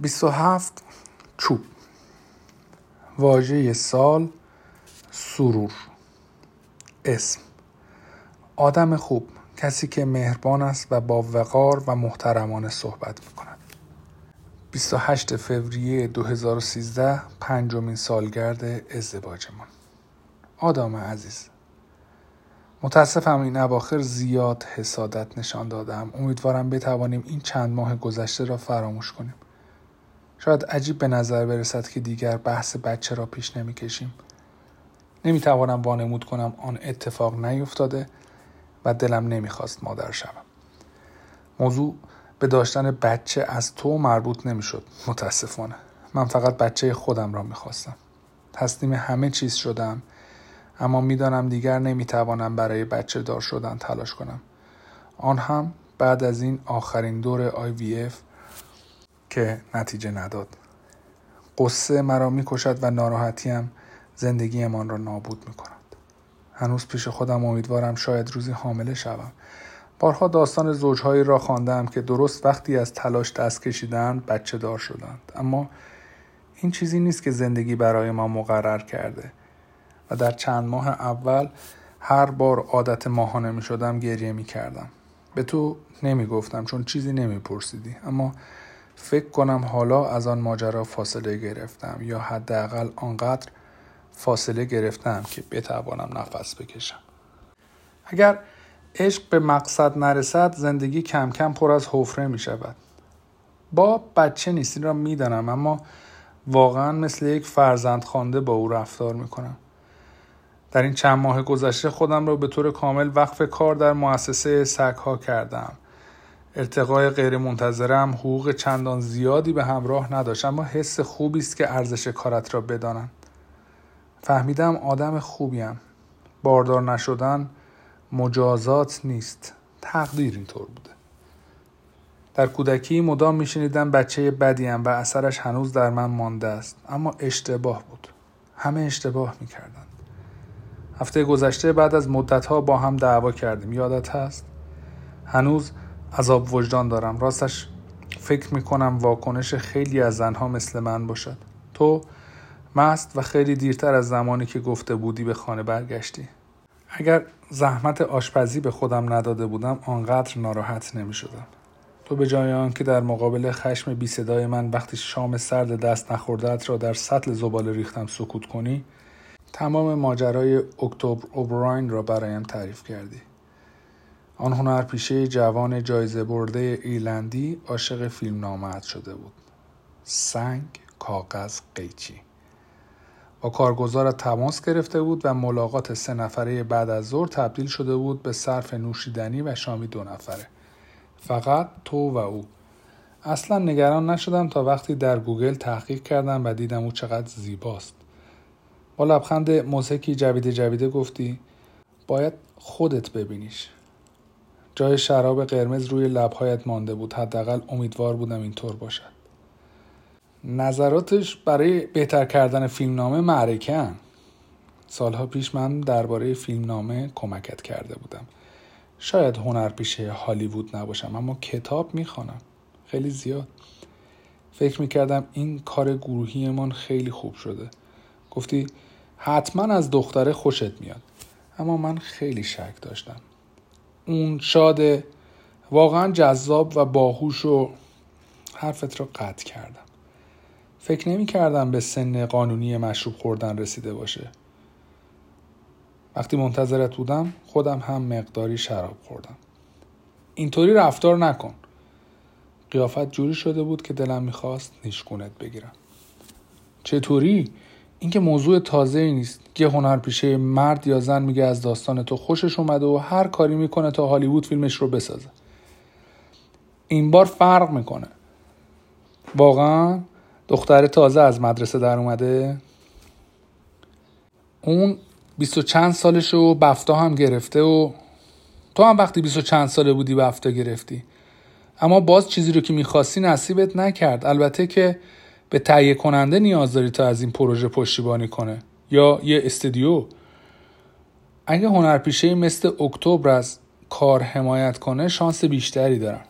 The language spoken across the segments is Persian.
27 چوب. واژه سال سرور. اسم. آدم خوب کسی که مهربان است و با وقار و محترمانه صحبت می کند 28 فوریه 2013 پنجمین سالگرد ازدواجمان. آدم عزیز متاسفم این اواخر زیاد حسادت نشان دادم. امیدوارم بتوانیم این چند ماه گذشته را فراموش کنیم. شاید عجیب به نظر برسد که دیگر بحث بچه را پیش نمی کشیم نمی توانم وانمود کنم آن اتفاق نیفتاده و دلم نمی‌خواست مادر شوم. موضوع به داشتن بچه از تو مربوط نمی‌شد متاسفانه. من فقط بچه خودم را می‌خواستم. تسلیم همه چیز شدم اما می‌دانم دیگر نمی‌توانم برای بچه دار شدن تلاش کنم. آن هم بعد از این آخرین دور IVF که نتیجه نداد. قصه مرا می‌کشد و ناراحتیم زندگیمان را نابود می‌کند. هنوز پیش خودم امیدوارم شاید روزی حامله شوم. بارها داستان زوجهایی را خواندم که درست وقتی از تلاش دست کشیدند بچه دار شدند. اما این چیزی نیست که زندگی برای ما مقرر کرده. و در چند ماه اول هر بار عادت ماهانه می شدم گریه می کردم به تو نمی گفتم چون چیزی نمی پرسیدی اما فکر کنم حالا از آن ماجرا فاصله گرفتم یا حداقل آنقدر فاصله گرفتم که بتوانم نفس بکشم. اگر عشق به مقصد نرسد زندگی کم کم پر از حفره می شود. با بچه نیستی را می‌دانم اما واقعا مثل یک فرزند خوانده با او رفتار می کنم. در این چند ماه گذشته خودم را به طور کامل وقف کار در مؤسسه سگها کردم. ارتقای غیر منتظرم حقوق چندان زیادی به همراه نداشت اما حس خوبی است که ارزش کارت را بدانم. فهمیدم آدم خوبیم. باردار نشدن مجازات نیست. تقدیر اینطور بوده. در کودکی مدام میشنیدم بچه بدیم و اثرش هنوز در من مانده است اما اشتباه بود. همه اشتباه می‌کردند هفته گذشته بعد از مدتها با هم دعوا کردیم. یادت هست؟ هنوز عذاب وجدان دارم. راستش فکر می‌کنم واکنش خیلی از زنها مثل من باشد. تو مست و خیلی دیرتر از زمانی که گفته بودی به خانه برگشتی. اگر زحمت آشپزی به خودم نداده بودم آنقدر ناراحت نمی شدم. تو به جای آنکه در مقابل خشم بی صدای من وقتی شام سرد دست نخوردت را در سطل زبال ریختم سکوت کنی تمام ماجرای اکتبر اوبراین را برایم تعریف کردی. آن هنرپیشه جوان جایزه برده ایلندی عاشق فیلم نامت شده بود. سنگ کاغذ قیچی. با کارگزار تماس گرفته بود و ملاقات سه نفره بعد از ظهر تبدیل شده بود به صرف نوشیدنی و شامی دو نفره. فقط تو و او. اصلا نگران نشدم تا وقتی در گوگل تحقیق کردم و دیدم او چقدر زیباست. با لبخند موسیقی جویده جویده گفتی باید خودت ببینیش. جای شراب قرمز روی لبهایت مانده بود. حداقل امیدوار بودم اینطور باشد. نظراتش برای بهتر کردن فیلمنامه معرکه سالها پیش من درباره فیلمنامه کمکت کرده بودم. شاید هنرپیشه هالیوود نباشم اما کتاب می‌خوانم. خیلی زیاد. فکر می‌کردم این کار گروهیمان خیلی خوب شده. گفتی حتما از دختره خوشت میاد. اما من خیلی شک داشتم. اون شاده واقعا جذاب و باهوش و حرفت رو قطع کردم. فکر نمی کردم به سن قانونی مشروب خوردن رسیده باشه. وقتی منتظرت بودم خودم هم مقداری شراب خوردم. اینطوری رفتار نکن. قیافت جوری شده بود که دلم می‌خواست نیشگونت بگیرم. چطوری؟ اینکه موضوع تازه ای نیست. یه هنرپیشه مرد یا زن میگه از داستان تو خوشش اومده و هر کاری می‌کنه تا هالیوود فیلمش رو بسازه. این بار فرق می‌کنه. واقعا دختر تازه از مدرسه در اومده. اون بیست و چند سالشه و بفتا هم گرفته و تو هم وقتی بیست و چند ساله بودی بفتا گرفتی. اما باز چیزی رو که می‌خواستی نصیبت نکرد. البته که به تهیه کننده نیاز داری تا از این پروژه پشتیبانی کنه؟ یا یه استودیو؟ اگه هنرپیشه مثل اکتبر از کار حمایت کنه شانس بیشتری دارم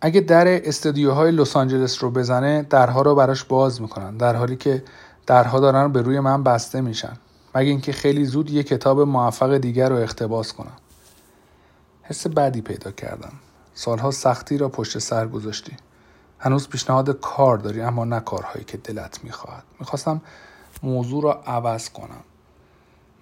اگه در استودیوهای لس آنجلس رو بزنه درها رو براش باز می‌کنن در حالی که درها دارن به روی من بسته میشن. مگه اینکه خیلی زود یه کتاب موفق دیگر رو اقتباس کنم. حس بدی پیدا کردم. سالها سختی را پشت سر گذاشتی. هنوز پیشنهاد کار داری اما نه کارهایی که دلت می‌خواهد می‌خواستم موضوع را عوض کنم.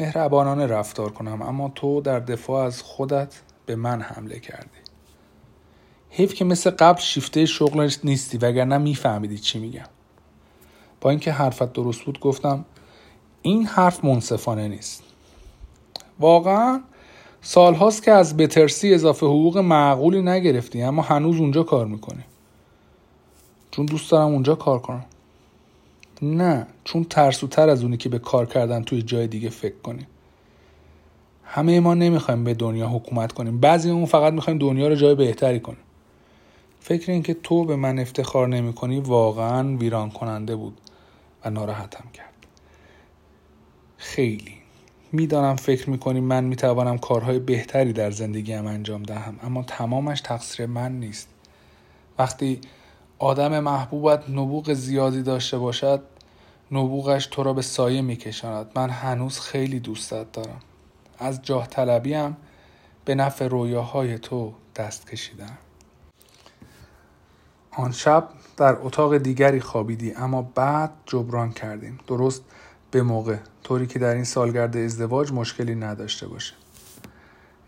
مهربانانه رفتار کنم اما تو در دفاع از خودت به من حمله کردی. حیف که مثل قبل شیفته شغلش نیستی وگرنه میفهمیدی چی میگم. با اینکه حرفت درست بود گفتم این حرف منصفانه نیست. واقعا سالهاست که از بترسی اضافه حقوق معقولی نگرفتی اما هنوز اونجا کار می‌کنی. چون دوست دارم اونجا کار کنم. نه چون ترسوتر از اونی که به کار کردن توی جای دیگه فکر کنیم همه ما نمی‌خوایم به دنیا حکومت کنیم. بعضی اون فقط می‌خوایم دنیا رو جای بهتری کنیم. فکر این که تو به من افتخار نمی کنی واقعا ویران کننده بود و ناراحتم کرد. خیلی. می‌دانم فکر می‌کنی من می‌توانم کارهای بهتری در زندگیم انجام دهم اما تمامش تقصیر من نیست. وقتی آدم محبوبت نبوغ زیادی داشته باشد نبوغش تو را به سایه میکشاند. من هنوز خیلی دوستت دارم. از جاه طلبیم به نفع رویاهای تو دست کشیدم. آن شب در اتاق دیگری خوابیدی اما بعد جبران کردیم. درست به موقع. طوری که در این سالگرد ازدواج مشکلی نداشته باشه.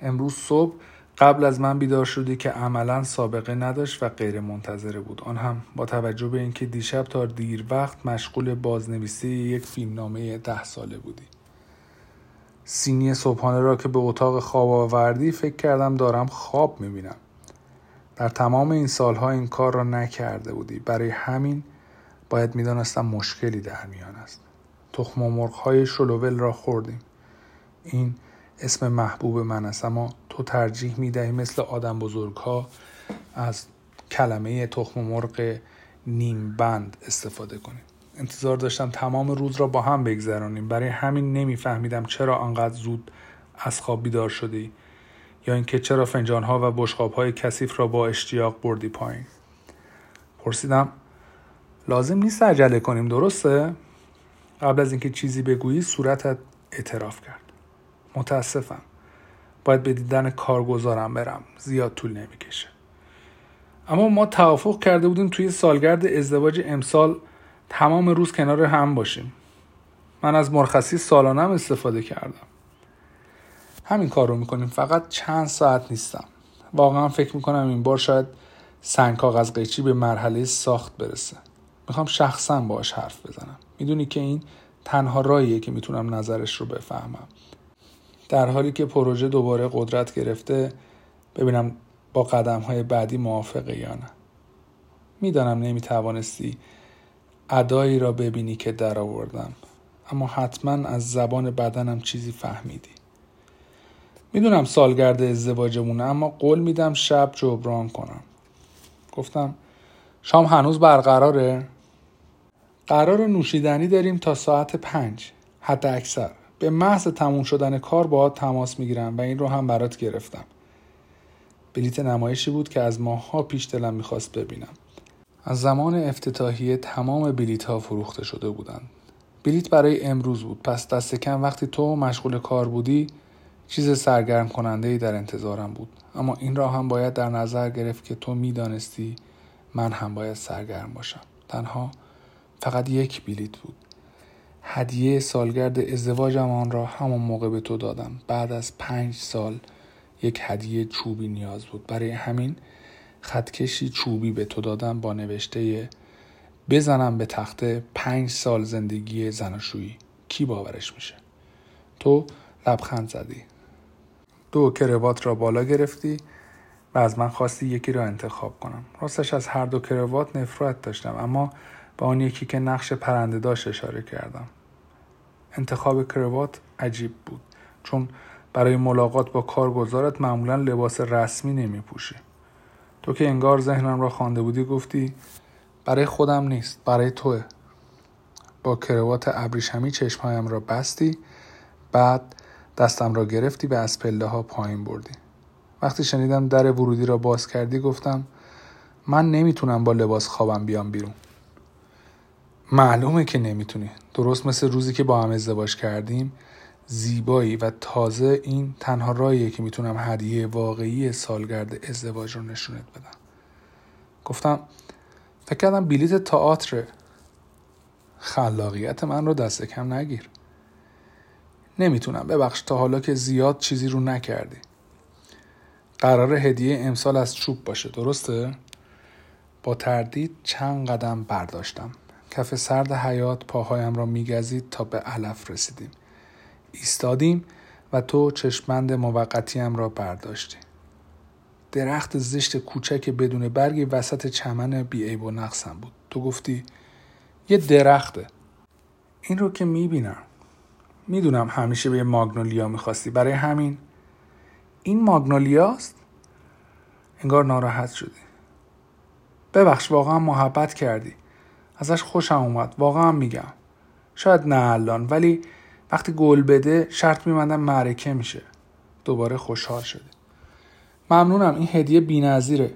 امروز صبح قبل از من بیدار شدی که عملا سابقه نداشت و غیر منتظره بود. آن هم با توجه به اینکه دیشب تا دیر وقت مشغول بازنویسی یک فیلمنامه ده ساله بودی. سینی صبحانه را که به اتاق خواب آوردی فکر کردم دارم خواب می‌بینم. در تمام این سالها این کار را نکرده بودی. برای همین باید می‌دانستم مشکلی در میان است. تخم مرغ های شلوول را خوردیم. این اسم محبوب من است. اما تو ترجیح می دهی مثل آدم بزرگ ها از کلمه تخم مرغ نیم بند استفاده کنیم. انتظار داشتم تمام روز را با هم بگذرانیم. برای همین نمیفهمیدم چرا آنقدر زود از خواب بیدار شدی یا اینکه چرا فنجان ها و بشقاب های کثیف را با اشتیاق بردی پایین. پرسیدم لازم نیست عجله کنیم درسته؟ قبل از اینکه چیزی بگویی صورتت اعتراف کرد. متاسفم. باید به دیدن کارگزارم برم. زیاد طول نمی‌کشه. اما ما توافق کرده بودیم توی سالگرد ازدواج امسال تمام روز کنار هم باشیم. من از مرخصی سالانم استفاده کردم. همین کار رو می‌کنیم. فقط چند ساعت نیستم. واقعا فکر می‌کنم این بار شاید سنگ کاغذ قیچی به مرحله ساخت برسه. می‌خوام شخصا باش حرف بزنم. می‌دونی که این تنها راهیه که می‌تونم نظرش رو بفهمم. در حالی که پروژه دوباره قدرت گرفته ببینم با قدم های بعدی موافقه یا نه. می‌دانم نمی‌توانستی ادایی را ببینی که در آوردم اما حتما از زبان بدنم چیزی فهمیدی. می‌دونم سالگرد ازدواجمونه اما قول میدم شب جبران کنم. گفتم شام هنوز برقراره؟ قرار نوشیدنی داریم تا ساعت پنج حتی اکثر به محض تموم شدن کار با تماس می‌گیرم و این رو هم برات گرفتم. بلیت نمایشی بود که از ماهها پیش دلم می‌خواست ببینم. از زمان افتتاحیه تمام بلیت ها فروخته شده بودند. بلیت برای امروز بود. پس دست کم وقتی تو مشغول کار بودی چیز سرگرم کننده ای در انتظارم بود. اما این را هم باید در نظر گرفت که تو می‌دانستی من هم باید سرگرم باشم. تنها فقط یک بلیت بود. هدیه سالگرد ازدواجم آن را همان موقع به تو دادم. بعد از پنج سال یک هدیه چوبی نیاز بود. برای همین خطکشی چوبی به تو دادم با نوشته بزنم به تخته پنج سال زندگی زناشویی کی باورش میشه؟ تو لبخند زدی. دو کروات را بالا گرفتی و از من خواستی یکی را انتخاب کنم. راستش از هر دو کروات نفرت داشتم اما به آن یکی که نقش پرنده داشت اشاره کردم. انتخاب کروات عجیب بود چون برای ملاقات با کارگزارت معمولا لباس رسمی نمی پوشی. تو که انگار ذهنم را خوانده بودی گفتی برای خودم نیست برای توه. با کروات ابریشمی چشمهایم را بستی بعد دستم را گرفتی و از پله ها پایین بردی. وقتی شنیدم در ورودی را باز کردی گفتم من نمی‌تونم با لباس خوابم بیام بیرون. معلومه که نمی‌تونی. درست مثل روزی که با هم ازدواج کردیم زیبایی و تازه این تنها راهیه که می‌تونم هدیه واقعی سالگرد ازدواج رو نشونت بدم. گفتم فکر کردم بلیت تئاتر خلاقیت من رو دست کم نگیر. نمی‌تونم. ببخش تا حالا که زیاد چیزی رو نکردی. قرار هدیه امسال از چوب باشه. درسته؟ با تردید چند قدم برداشتم. کف سرد حیات پاهایم را میگزید تا به علف رسیدیم. ایستادیم و تو چشمند موقتیم را برداشتی. درخت زشت کوچک بدون برگی وسط چمن بیعیب و نقصم بود. تو گفتی یه درخته. این رو که می‌بینم. می‌دونم همیشه به ماگنولیا می‌خواستی. برای همین. این ماگنولیاست؟ انگار ناراحت شدی. ببخش واقعا محبت کردی. ازش خوشم اومد. واقعا میگم. شاید نه الان ولی وقتی گل بده شرط میمندم معرکه میشه. دوباره خوشحال شده. ممنونم این هدیه بینظیره.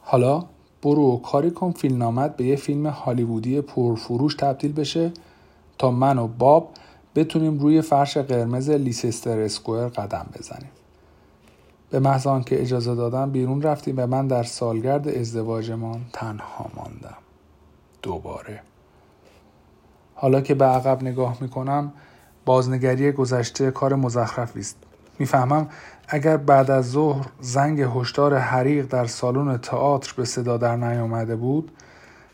حالا برو و کاری کن فیلمنامت به یه فیلم هالیوودی پرفروش تبدیل بشه تا من و باب بتونیم روی فرش قرمز لیسستر اسکوئر قدم بزنیم. به محض که اجازه دادم بیرون رفتیم و من در سالگرد ازدواجمان تنها ماندم. دوباره. حالا که به عقب نگاه می‌کنم بازنگری گذشته کار مزخرفی است. می‌فهمم اگر بعد از ظهر زنگ هشدار حریق در سالن تئاتر به صدا در نیامده بود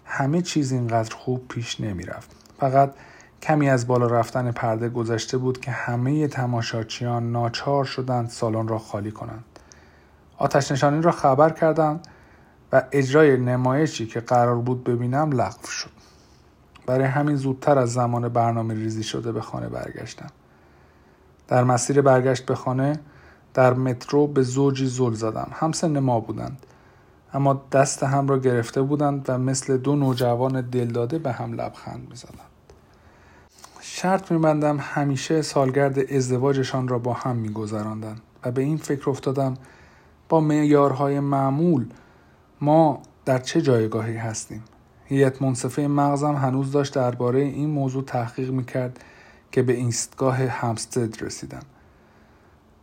همه چیز اینقدر خوب پیش نمی‌رفت. فقط کمی از بالا رفتن پرده گذشته بود که همه تماشاچیان ناچار شدند سالن را خالی کنند. آتش نشانی را خبر کردند اجرای نمایشی که قرار بود ببینم لغو شد. برای همین زودتر از زمان برنامه ریزی شده به خانه برگشتم. در مسیر برگشت به خانه در مترو به زوجی زل زدم. همسن ما بودند. اما دست هم را گرفته بودند و مثل دو نوجوان دلداده به هم لبخند می‌زدند. شرط میبندم همیشه سالگرد ازدواجشان را با هم میگذراندند و به این فکر افتادم با معیارهای معمول ما در چه جایگاهی هستیم؟ هیئت منصفه مغزم هنوز داشت درباره این موضوع تحقیق می‌کرد که به اینستگاه همستد رسیدم.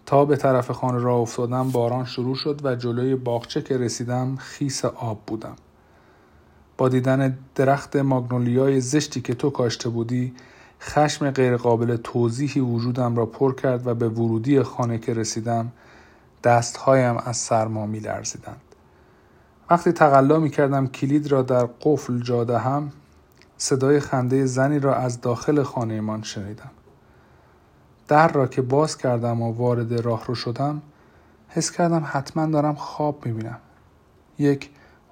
تا به طرف خانه را افتادم باران شروع شد و جلوی باغچه که رسیدم خیس آب بودم. با دیدن درخت ماگنولیای زشتی که تو کاشته بودی خشم غیرقابل توضیحی وجودم را پر کرد و به ورودی خانه که رسیدم دستهایم از سرما می لرزیدند. وقتی تقلا می کردم کلید را در قفل جا دهم صدای خنده زنی را از داخل خانهمان شنیدم. در را که باز کردم و وارد راه رو شدم حس کردم حتما دارم خواب می‌بینم یک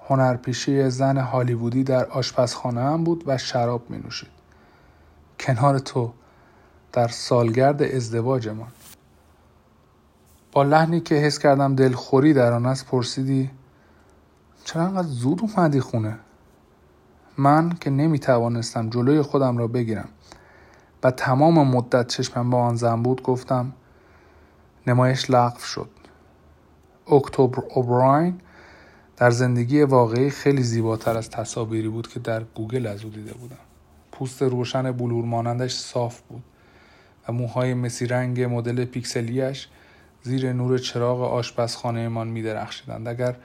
هنرپیشه زن هالیوودی در آشپزخانه هم بود و شراب می نوشید. کنار تو در سالگرد ازدواجمان با لحنی که حس کردم دلخوری در آن است پرسیدی چرا انقدر زود اومدی خونه؟ من که نمی توانستم جلوی خودم را بگیرم. و تمام مدت چشمم با آن زن بود گفتم نمایش لغو شد. اکتبر اوبراین در زندگی واقعی خیلی زیباتر از تصاویری بود که در گوگل از او دیده بودم. پوست روشن بلور مانندش صاف بود و موهای مسی رنگ مدل pixie ش زیر نور چراغ آشپزخانهمان می درخشیدند اگر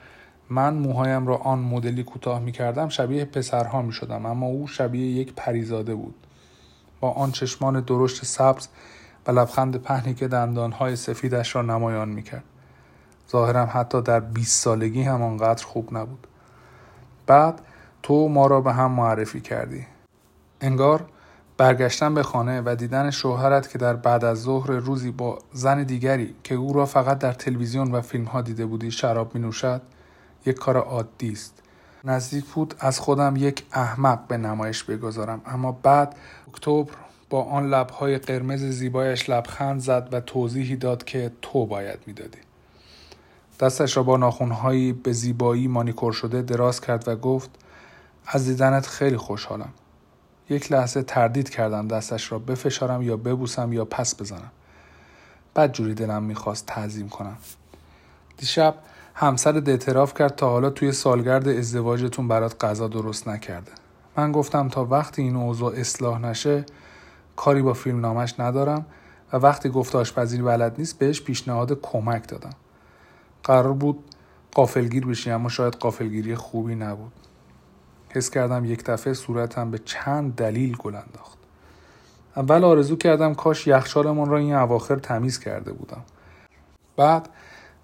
من موهایم را آن مدلی کوتاه می کردم شبیه پسرها می شدم اما او شبیه یک پریزاده بود. با آن چشمان درشت سبز و لبخند پهنی که دندانهای سفیدش را نمایان می کرد ظاهرم حتی در 20 سالگی هم آنقدر خوب نبود. بعد تو ما را به هم معرفی کردی. انگار برگشتن به خانه و دیدن شوهرت که در بعد از ظهر روزی با زن دیگری که او را فقط در تلویزیون و فیلم ها دیده بودی شراب می نوشد یک کار عادی است. نزدیک بود از خودم یک احمق به نمایش بگذارم. اما بعد اکتبر با آن لبهای قرمز زیبایش لبخند زد و توضیحی داد که تو باید می‌دادی. دستش را با ناخونهایی به زیبایی مانیکور شده دراز کرد و گفت از دیدنت خیلی خوشحالم. یک لحظه تردید کردم دستش را بفشارم یا ببوسم یا پس بزنم. بعد جوری دلم می‌خواست تعظیم کنم. دیشب همسر اعتراف کرد تا حالا توی سالگرد ازدواجتون برات غذا درست نکرده. من گفتم تا وقتی این اوضاع اصلاح نشه کاری با فیلم نامش ندارم و وقتی گفت آشپزی بلد نیست بهش پیشنهاد کمک دادم. قرار بود قافلگیر بشی اما شاید قافلگیری خوبی نبود. حس کردم یک دفعه صورتم به چند دلیل گل انداخت. اول آرزو کردم کاش یخچالمان را این اواخر تمیز کرده بودم. بعد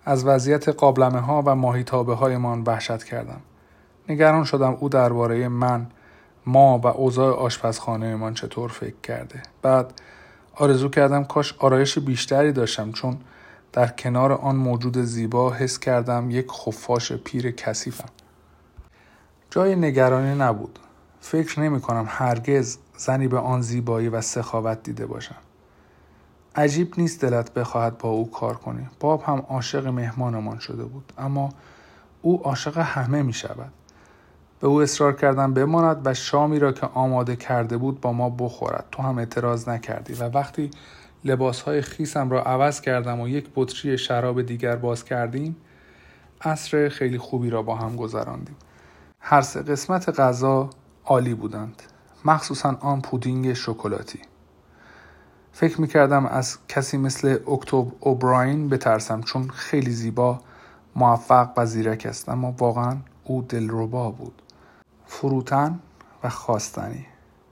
از وضعیت قابلمه ها و ماهیتابه هایمان وحشت کردم. نگران شدم او درباره من ما و اوضاع آشپزخانهمان چطور فکر کرده. بعد آرزو کردم کاش آرایش بیشتری داشتم چون در کنار آن موجود زیبا حس کردم یک خفاش پیر کثیفم. جای نگرانی نبود. فکر نمی کنم هرگز زنی به آن زیبایی و سخاوت دیده باشم. عجیب نیست دلت بخواهد با او کار کنی. باب هم عاشق مهمانمان شده بود اما او عاشق همه می شود به او اصرار کردم بماند و شامی را که آماده کرده بود با ما بخورد. تو هم اعتراض نکردی و وقتی لباسهای خیسم را عوض کردم و یک بطری شراب دیگر باز کردیم عصر خیلی خوبی را با هم گذراندیم. هر سه قسمت غذا عالی بودند. مخصوصا آن پودینگ شکلاتی. فکر می‌کردم از کسی مثل اکتوب اوبراین بترسم چون خیلی زیبا موفق و زیرک است. اما واقعا او دلربا بود. فروتن و خواستنی.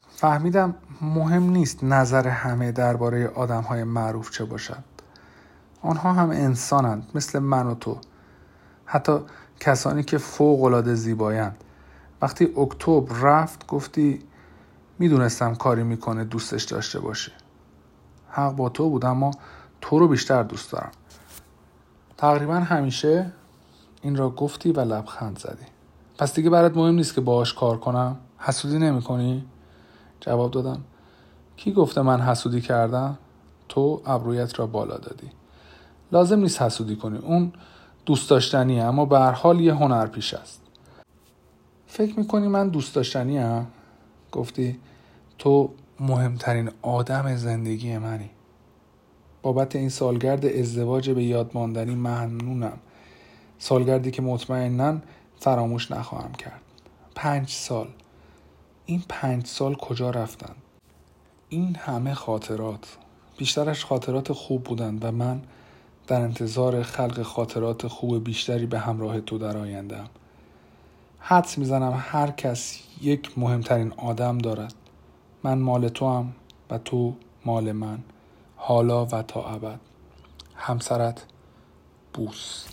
فهمیدم مهم نیست نظر همه درباره آدم های معروف چه باشد. آنها هم انسانند مثل من و تو. حتی کسانی که فوق العاده زیبایند. وقتی اکتبر رفت گفتی می‌دونستم کاری می‌کنه دوستش داشته باشه. حق با تو بود اما تو رو بیشتر دوست دارم. تقریبا همیشه این را گفتی و لبخند زدی. پس دیگه برات مهم نیست که باهاش کار کنم؟ حسودی نمی کنی؟ جواب دادم. کی گفته من حسودی کردم؟ تو ابرویت را بالا دادی. لازم نیست حسودی کنی. اون دوست داشتنیه اما به هر حال یه هنر پیش است. فکر می‌کنی من دوست داشتنی هم؟ گفتی تو مهمترین آدم زندگی منی. بابت این سالگرد ازدواج به یاد ماندنی ممنونم. سالگردی که مطمئنا فراموش نخواهم کرد. پنج سال. این پنج سال کجا رفتن؟ این همه خاطرات. بیشترش خاطرات خوب بودند و من در انتظار خلق خاطرات خوب بیشتری به همراه تو در آینده حدس می‌زنم هر کس یک مهمترین آدم دارد. من مال تو هم و تو مال من. حالا و تا ابد. همسرت بوس.